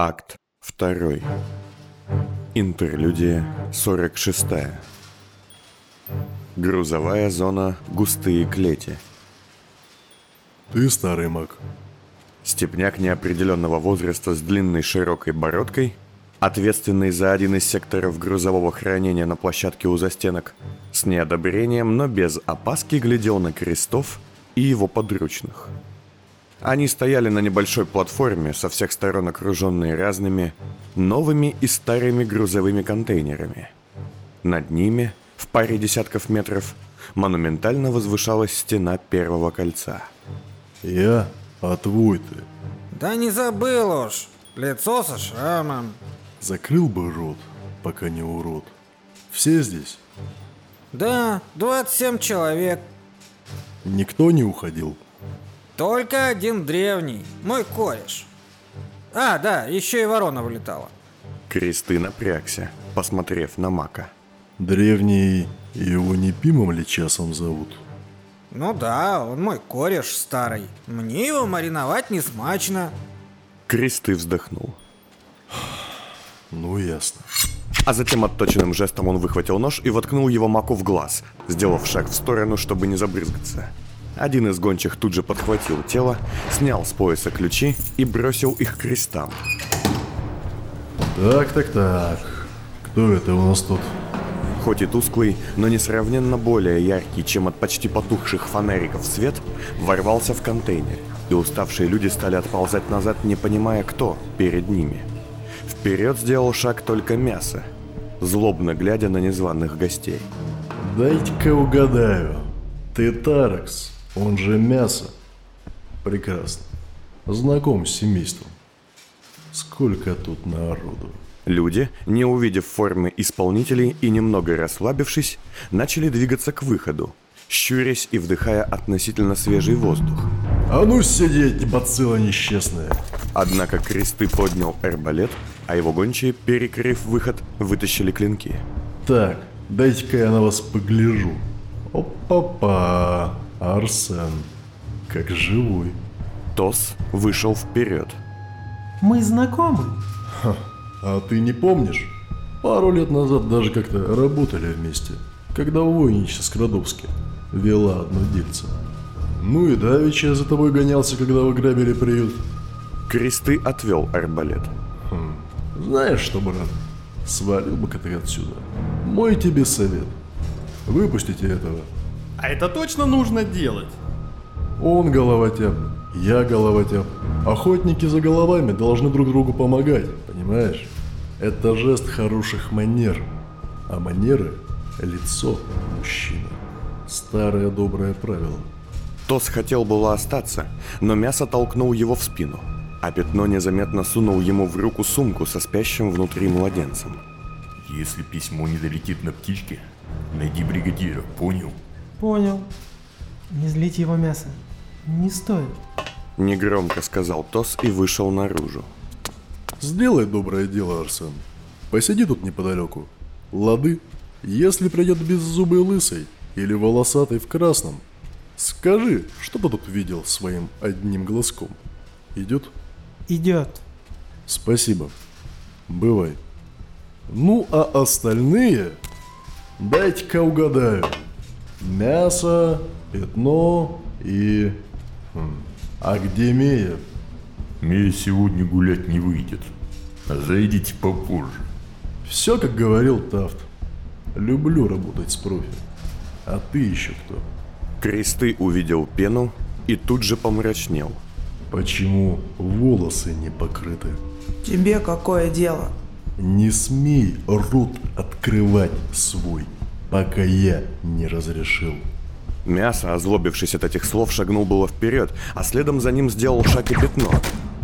Акт 2. Интерлюдия 46. Грузовая зона «Густые клети». Ты старый маг. Степняк неопределенного возраста с длинной широкой бородкой, ответственный за один из секторов грузового хранения на площадке у застенок, с неодобрением, но без опаски глядел на Крестов и его подручных – они стояли на небольшой платформе, со всех сторон окруженные разными, новыми и старыми грузовыми контейнерами. Над ними, в паре десятков метров, монументально возвышалась стена первого кольца. Я? А твой ты? Да не забыл уж. Лицо со шрамом. Закрыл бы рот, пока не урод. Все здесь? Да, 27 человек. Никто не уходил? Только один древний, мой кореш. А, да, еще и ворона вылетала. Кресты напрягся, посмотрев на Мака. Древний, его не Пимом ли часом зовут? Ну да, он мой кореш старый. Мне его мариновать не смачно. Кресты вздохнул. Ну, ясно. А затем отточенным жестом он выхватил нож и воткнул его Маку в глаз, сделав шаг в сторону, чтобы не забрызгаться. Один из гончих тут же подхватил тело, снял с пояса ключи и бросил их к крестам. Так, так, так. Кто это у нас тут? Хоть и тусклый, но несравненно более яркий, чем от почти потухших фонариков свет, ворвался в контейнер, и уставшие люди стали отползать назад, не понимая, кто перед ними. Вперед сделал шаг только мясо, злобно глядя на незваных гостей. «Дайте-ка угадаю. Ты Таракс, он же мясо. Прекрасно. Знаком с семейством. Сколько тут народу. Люди, не увидев формы исполнителей и немного расслабившись, начали двигаться к выходу, щурясь и вдыхая относительно свежий воздух. А ну сидеть, бацилла несчастная. Однако кресты поднял арбалет, а его гончие, перекрыв выход, вытащили клинки. Так, дайте-ка я на вас погляжу. Опа-па. Арсен, как живой. Тос вышел вперед. Мы знакомы. Ха, а ты не помнишь? Пару лет назад даже как-то работали вместе, когда в Войниче с Крадовски вела одно дельце. Ну и Давича за тобой гонялся, когда вы грабили приют. Кресты отвел арбалет. Хм. Знаешь что, брат, свалил бы-ка ты отсюда. Мой тебе совет. Выпустите этого а это точно нужно делать? Он головотяп, я головотяп. Охотники за головами должны друг другу помогать, понимаешь? Это жест хороших манер. А манеры – лицо мужчины. Старое доброе правило. Тос хотел было остаться, но мясо толкнул его в спину, а пятно незаметно сунул ему в руку сумку со спящим внутри младенцем. Если письмо не долетит на птичке, найди бригадира, понял? Понял. Не злите его мясо. Не стоит. Негромко сказал Тос и вышел наружу. Сделай доброе дело, Арсен. Посиди тут неподалеку. Лады, если придет беззубый лысый или волосатый в красном, скажи, что ты тут видел своим одним глазком. Идет? Идет. Спасибо. Бывай. Ну а остальные... Дайте-ка угадаю мясо, пятно и... Хм, а где Мея? Мея сегодня гулять не выйдет. Зайдите попозже. Все, как говорил Тафт. Люблю работать с профи. А ты еще кто? Кресты увидел пену и тут же помрачнел. Почему волосы не покрыты? Тебе какое дело? Не смей рот открывать свой пока я не разрешил. Мясо, озлобившись от этих слов, шагнул было вперед, а следом за ним сделал шаг и пятно.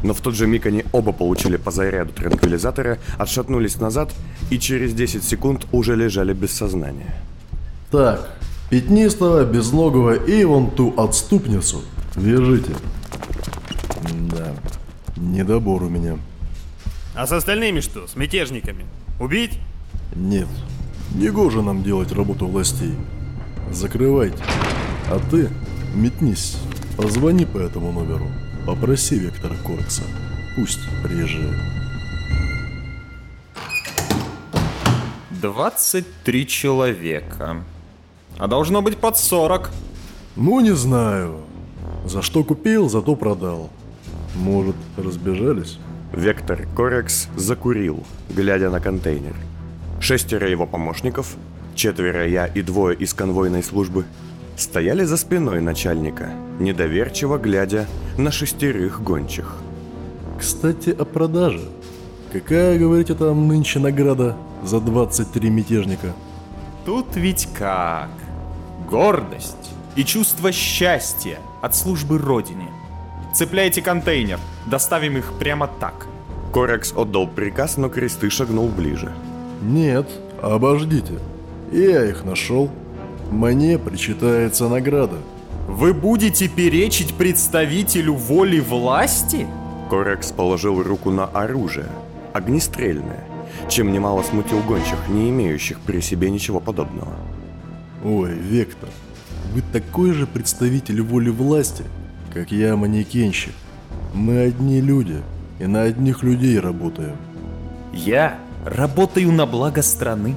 Но в тот же миг они оба получили по заряду транквилизатора, отшатнулись назад и через 10 секунд уже лежали без сознания. Так, пятнистого, безногого и вон ту отступницу вяжите. Да, недобор у меня. А с остальными что, с мятежниками? Убить? Нет, Негоже нам делать работу властей. Закрывайте. А ты метнись. Позвони по этому номеру. Попроси Вектора Коркса. Пусть приезжает. 23 человека. А должно быть под 40. Ну, не знаю. За что купил, зато продал. Может, разбежались? Вектор Корекс закурил, глядя на контейнер. Шестеро его помощников, четверо я и двое из конвойной службы, стояли за спиной начальника, недоверчиво глядя на шестерых гончих. Кстати, о продаже. Какая, говорите, там нынче награда за 23 мятежника? Тут ведь как? Гордость и чувство счастья от службы Родине. Цепляйте контейнер, доставим их прямо так. Корекс отдал приказ, но кресты шагнул ближе. Нет, обождите. Я их нашел. Мне причитается награда. Вы будете перечить представителю воли власти? Корекс положил руку на оружие, огнестрельное, чем немало смутил гончих, не имеющих при себе ничего подобного. Ой, Вектор, вы такой же представитель воли власти, как я манекенщик. Мы одни люди, и на одних людей работаем. Я работаю на благо страны.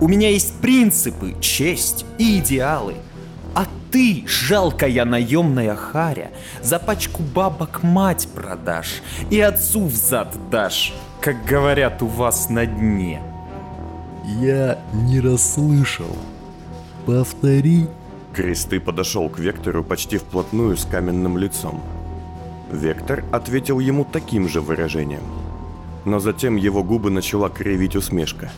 У меня есть принципы, честь и идеалы. А ты, жалкая наемная харя, за пачку бабок мать продашь и отцу взад дашь, как говорят у вас на дне. Я не расслышал. Повтори. Кресты подошел к Вектору почти вплотную с каменным лицом. Вектор ответил ему таким же выражением. Но затем его губы начала кривить усмешка.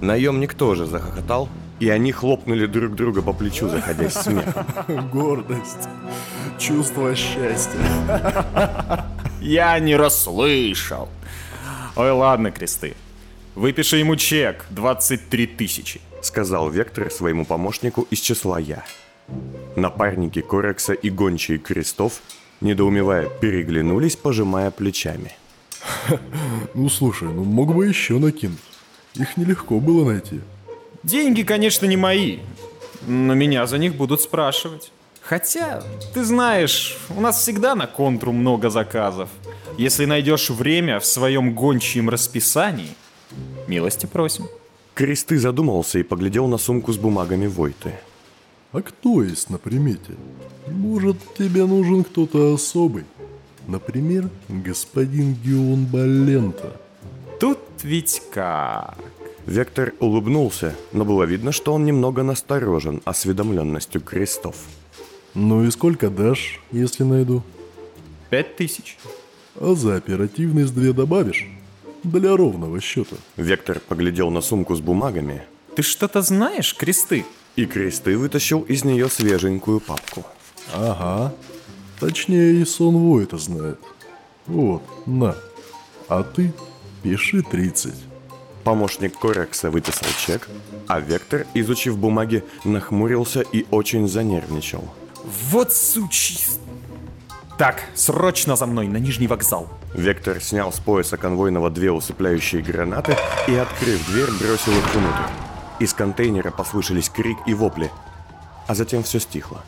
Наемник тоже захохотал, и они хлопнули друг друга по плечу, заходясь смехом. Гордость. Чувство счастья. Я не расслышал. Ой, ладно, кресты. Выпиши ему чек 23 тысячи. Сказал Вектор своему помощнику из числа я. Напарники Корекса и гончие крестов, недоумевая, переглянулись, пожимая плечами. Ну слушай, ну мог бы еще накинуть. Их нелегко было найти. Деньги, конечно, не мои, но меня за них будут спрашивать. Хотя, ты знаешь, у нас всегда на контру много заказов. Если найдешь время в своем гончьем расписании, милости просим. Кресты задумался и поглядел на сумку с бумагами Войты. А кто есть на примете? Может, тебе нужен кто-то особый? Например, господин Геон Балента. Тут ведь как? Вектор улыбнулся, но было видно, что он немного насторожен осведомленностью крестов. Ну и сколько дашь, если найду? Пять тысяч. А за оперативность две добавишь? Для ровного счета. Вектор поглядел на сумку с бумагами, Ты что-то знаешь, кресты? и кресты вытащил из нее свеженькую папку. Ага. Точнее, и сон Во это знает. Вот, на. А ты пиши 30. Помощник Корекса выписал чек, а Вектор, изучив бумаги, нахмурился и очень занервничал. Вот сучий... Так, срочно за мной, на Нижний вокзал. Вектор снял с пояса конвойного две усыпляющие гранаты и, открыв дверь, бросил их внутрь. Из контейнера послышались крик и вопли, а затем все стихло.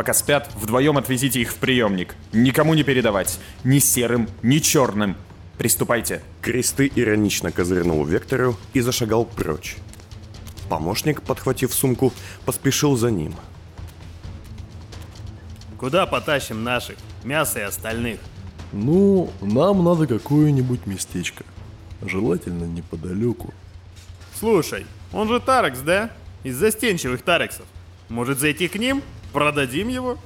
Пока спят, вдвоем отвезите их в приемник. Никому не передавать. Ни серым, ни черным. Приступайте. Кресты иронично козырнул Вектору и зашагал прочь. Помощник, подхватив сумку, поспешил за ним. Куда потащим наших? Мясо и остальных. Ну, нам надо какое-нибудь местечко. Желательно неподалеку. Слушай, он же Тарекс, да? Из застенчивых Тарексов. Может зайти к ним? Продадим его?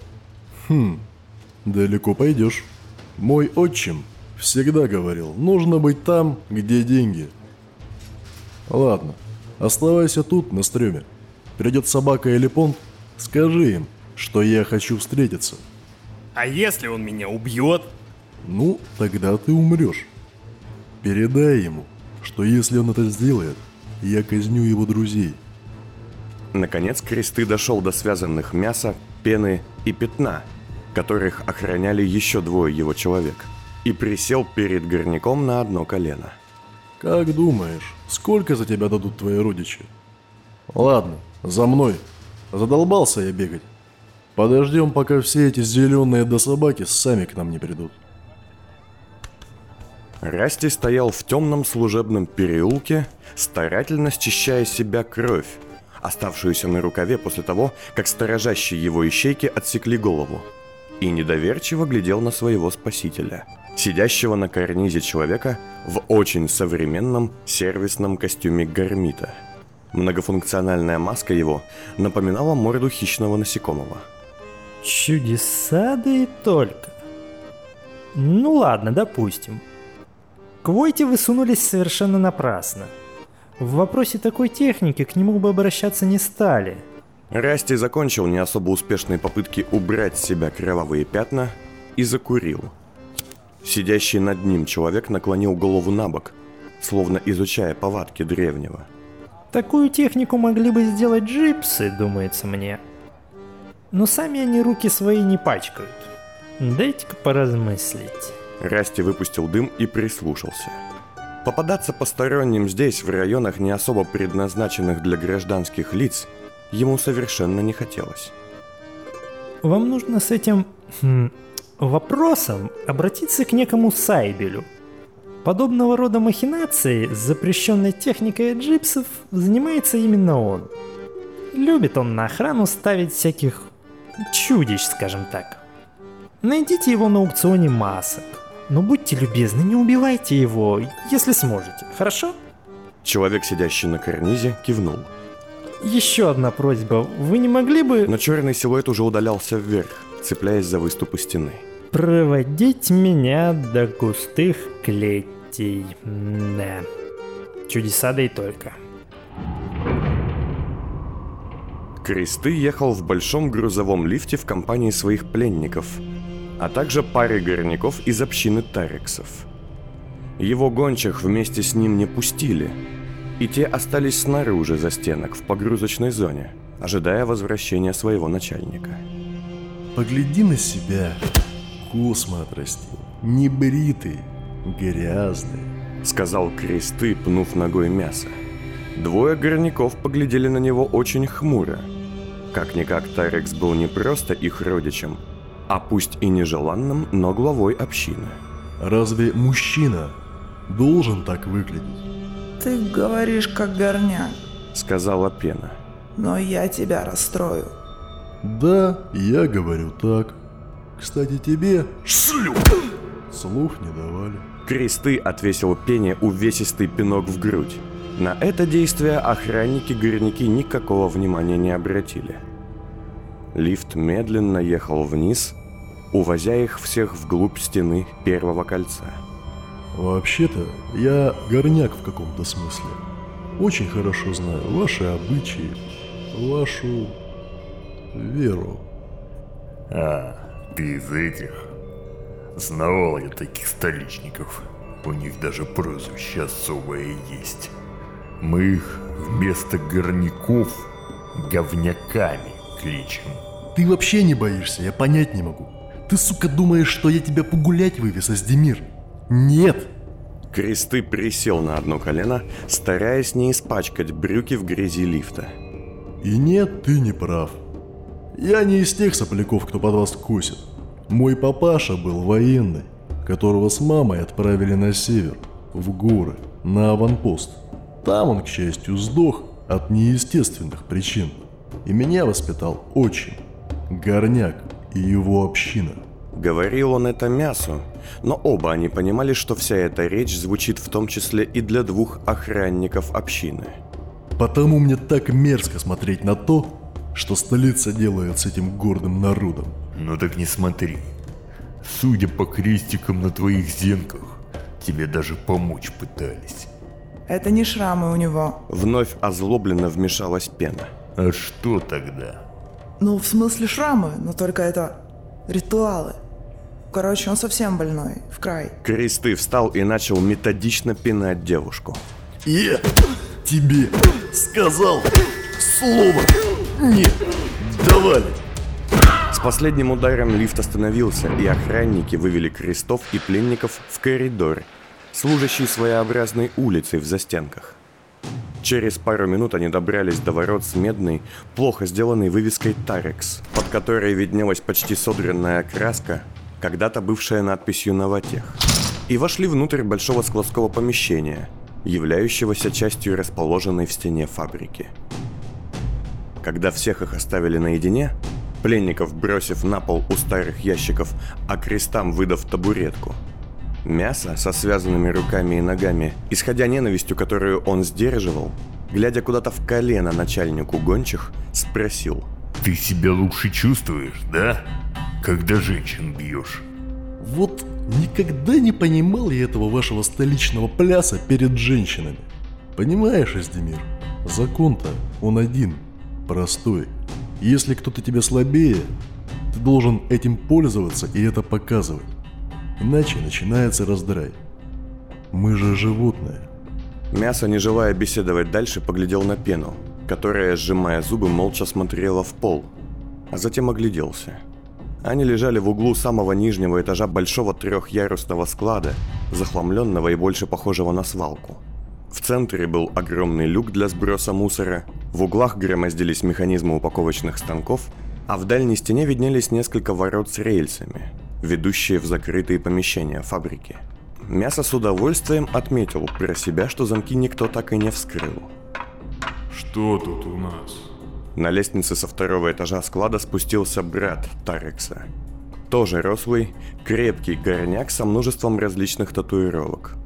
Далеко пойдешь. Мой отчим всегда говорил, нужно быть там, где деньги. Ладно, оставайся тут, на стреме. Придет собака или понт, скажи им, что я хочу встретиться. А если он меня убьет? Ну, тогда ты умрешь. Передай ему, что если он это сделает, я казню его друзей. Наконец кресты дошел до связанных мяса, пены и пятна, которых охраняли еще двое его человек, и присел перед горняком на одно колено. Как думаешь, сколько за тебя дадут твои родичи? Ладно, за мной. Задолбался я бегать. Подождем, пока все эти зеленые до собаки сами к нам не придут. Расти стоял в темном служебном переулке, старательно счищая себя кровь, оставшуюся на рукаве после того, как сторожащие его ищейки отсекли голову, и недоверчиво глядел на своего спасителя, сидящего на карнизе человека в очень современном сервисном костюме гармита. Многофункциональная маска его напоминала морду хищного насекомого. Чудеса да и только. Ну ладно, допустим. К Войте вы совершенно напрасно. В вопросе такой техники к нему бы обращаться не стали. Расти закончил не особо успешные попытки убрать с себя кровавые пятна и закурил. Сидящий над ним человек наклонил голову на бок, словно изучая повадки древнего. Такую технику могли бы сделать джипсы, думается мне. Но сами они руки свои не пачкают. Дайте-ка поразмыслить. Расти выпустил дым и прислушался. Попадаться посторонним здесь, в районах, не особо предназначенных для гражданских лиц, ему совершенно не хотелось. Вам нужно с этим хм, вопросом обратиться к некому Сайбелю. Подобного рода махинации с запрещенной техникой джипсов занимается именно он. Любит он на охрану ставить всяких чудищ, скажем так. Найдите его на аукционе масок. Но будьте любезны, не убивайте его, если сможете, хорошо? Человек, сидящий на карнизе, кивнул. Еще одна просьба. Вы не могли бы... Но черный силуэт уже удалялся вверх, цепляясь за выступы стены. Проводить меня до густых клетей. Да. Чудеса да и только. Кресты ехал в большом грузовом лифте в компании своих пленников, а также паре горняков из общины Тарексов. Его гончих вместе с ним не пустили, и те остались снаружи за стенок в погрузочной зоне, ожидая возвращения своего начальника. Погляди на себя. Космо отрастил. Небритый. Грязный. Сказал кресты, пнув ногой мясо. Двое горняков поглядели на него очень хмуро. Как-никак Тарекс был не просто их родичем, а пусть и нежеланным, но главой общины. Разве мужчина должен так выглядеть? Ты говоришь как горняк, Сказала Пена. но я тебя расстрою. Да, я говорю так. Кстати, тебе слух не давали. Кресты отвесил Пене увесистый пинок в грудь. На это действие охранники-горняки никакого внимания не обратили. Лифт медленно ехал вниз, увозя их всех вглубь стены первого кольца. Вообще-то, я горняк в каком-то смысле. Очень хорошо знаю ваши обычаи, вашу веру. А, ты из этих? Знавал я таких столичников. У них даже прозвище особое есть. Мы их вместо горняков говняками кличем. Ты вообще не боишься, я понять не могу. Ты, сука, думаешь, что я тебя погулять вывез, Аздемир? Нет! Кресты присел на одно колено, стараясь не испачкать брюки в грязи лифта. И нет, ты не прав. Я не из тех сопляков, кто под вас косит. Мой папаша был военный, которого с мамой отправили на север, в горы, на аванпост. Там он, к счастью, сдох от неестественных причин. И меня воспитал очень. Горняк и его община. Говорил он это мясу, но оба они понимали, что вся эта речь звучит в том числе и для двух охранников общины. Потому мне так мерзко смотреть на то, что столица делает с этим гордым народом. Ну так не смотри. Судя по крестикам на твоих зенках, тебе даже помочь пытались. Это не шрамы у него. Вновь озлобленно вмешалась пена. А что тогда? Ну, в смысле шрамы, но только это ритуалы. Короче, он совсем больной, в край. Кресты встал и начал методично пинать девушку. Я тебе сказал слово не давали. С последним ударом лифт остановился, и охранники вывели крестов и пленников в коридор, служащий своеобразной улицей в застенках. Через пару минут они добрались до ворот с медной, плохо сделанной вывеской «Тарекс», под которой виднелась почти содранная краска, когда-то бывшая надписью «Новотех». и вошли внутрь большого складского помещения, являющегося частью расположенной в стене фабрики. Когда всех их оставили наедине, пленников бросив на пол у старых ящиков, а крестам выдав табуретку, мясо со связанными руками и ногами, исходя ненавистью, которую он сдерживал, глядя куда-то в колено начальнику гончих, спросил. Ты себя лучше чувствуешь, да? Когда женщин бьешь? Вот никогда не понимал я этого вашего столичного пляса перед женщинами. Понимаешь, Эздемир, закон-то он один, простой. Если кто-то тебе слабее, ты должен этим пользоваться и это показывать. Иначе начинается раздрай. Мы же животные. Мясо, не желая беседовать дальше, поглядел на пену, которая, сжимая зубы, молча смотрела в пол, а затем огляделся. Они лежали в углу самого нижнего этажа большого трехъярусного склада, захламленного и больше похожего на свалку. В центре был огромный люк для сброса мусора, в углах громоздились механизмы упаковочных станков, а в дальней стене виднелись несколько ворот с рельсами, ведущие в закрытые помещения фабрики. Мясо с удовольствием отметил про себя, что замки никто так и не вскрыл. Что тут у нас? На лестнице со второго этажа склада спустился брат Тарекса. Тоже рослый, крепкий горняк со множеством различных татуировок.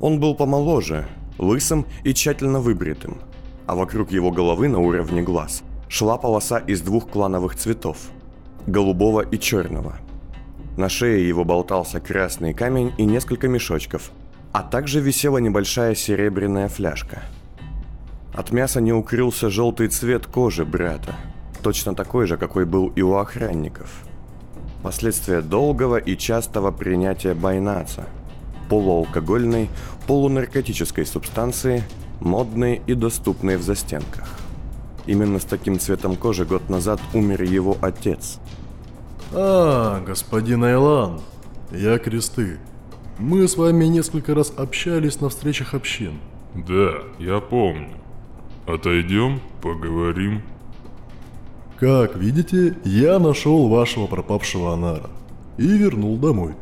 Он был помоложе, лысым и тщательно выбритым, а вокруг его головы на уровне глаз шла полоса из двух клановых цветов – голубого и черного. На шее его болтался красный камень и несколько мешочков, а также висела небольшая серебряная фляжка. От мяса не укрылся желтый цвет кожи брата, точно такой же, какой был и у охранников. Последствия долгого и частого принятия байнаца – полуалкогольной, полунаркотической субстанции, модной и доступной в застенках. Именно с таким цветом кожи год назад умер его отец – а, господин Айлан, я Кресты. Мы с вами несколько раз общались на встречах общин. Да, я помню. Отойдем, поговорим. Как видите, я нашел вашего пропавшего Анара и вернул домой.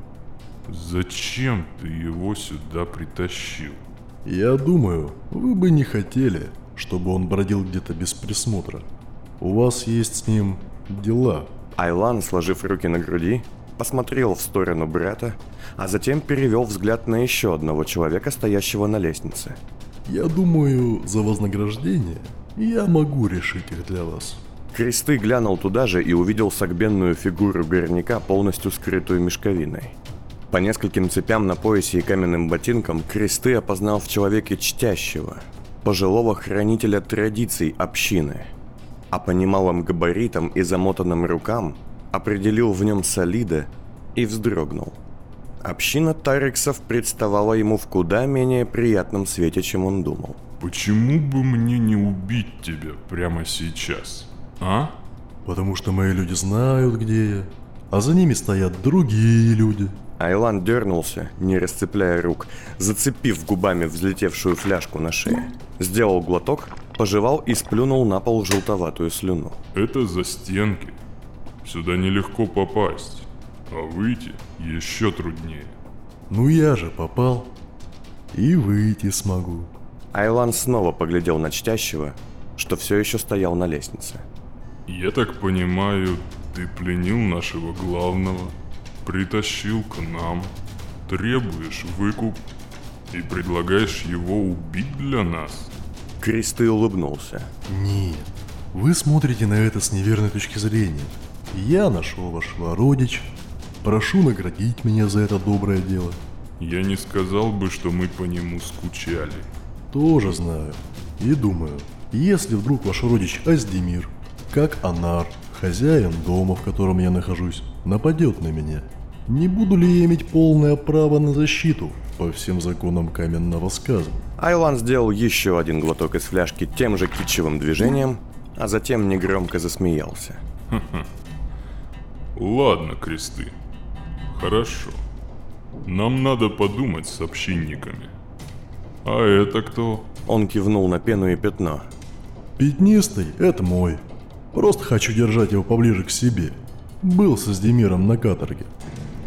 Зачем ты его сюда притащил? Я думаю, вы бы не хотели, чтобы он бродил где-то без присмотра. У вас есть с ним дела. Айлан, сложив руки на груди, посмотрел в сторону брата, а затем перевел взгляд на еще одного человека, стоящего на лестнице. «Я думаю, за вознаграждение я могу решить их для вас». Кресты глянул туда же и увидел согбенную фигуру горняка, полностью скрытую мешковиной. По нескольким цепям на поясе и каменным ботинкам Кресты опознал в человеке чтящего, пожилого хранителя традиций общины – а по немалым габаритам и замотанным рукам определил в нем солида и вздрогнул. Община Тарексов представала ему в куда менее приятном свете, чем он думал. Почему бы мне не убить тебя прямо сейчас, а? Потому что мои люди знают, где я, а за ними стоят другие люди. Айлан дернулся, не расцепляя рук, зацепив губами взлетевшую фляжку на шее. Сделал глоток пожевал и сплюнул на пол желтоватую слюну. Это за стенки. Сюда нелегко попасть, а выйти еще труднее. Ну я же попал. И выйти смогу. Айлан снова поглядел на чтящего, что все еще стоял на лестнице. Я так понимаю, ты пленил нашего главного, притащил к нам, требуешь выкуп и предлагаешь его убить для нас? Кресты улыбнулся. Нет, вы смотрите на это с неверной точки зрения. Я нашел вашего родича. Прошу наградить меня за это доброе дело. Я не сказал бы, что мы по нему скучали. Тоже знаю. И думаю, если вдруг ваш родич Аздемир, как Анар, хозяин дома, в котором я нахожусь, нападет на меня, не буду ли я иметь полное право на защиту по всем законам каменного сказа? Айлан сделал еще один глоток из фляжки тем же китчевым движением, а затем негромко засмеялся. Ладно, кресты. Хорошо. Нам надо подумать с общинниками. А это кто? Он кивнул на пену и пятно. Пятнистый – это мой. Просто хочу держать его поближе к себе. Был со Сдемиром на каторге.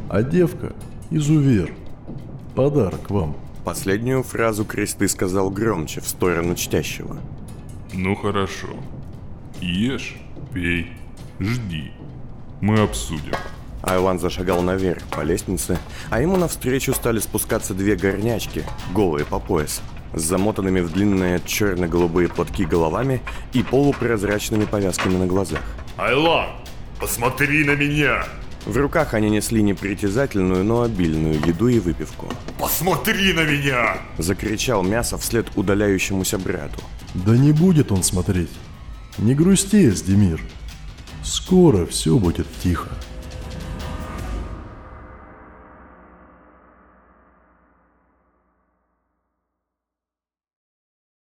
А девка – изувер. подарок вам. Последнюю фразу кресты сказал громче, в сторону чтящего. Ну хорошо. Ешь, пей, жди. Мы обсудим. Айлан зашагал наверх по лестнице, а ему навстречу стали спускаться две горнячки, голые по пояс, с замотанными в длинные черно-голубые платки головами и полупрозрачными повязками на глазах. Айлан, посмотри на меня! В руках они несли непритязательную, но обильную еду и выпивку. Посмотри на меня! Закричал мясо вслед удаляющемуся брату. Да не будет он смотреть. Не грусти, Эсдемир. Скоро все будет тихо.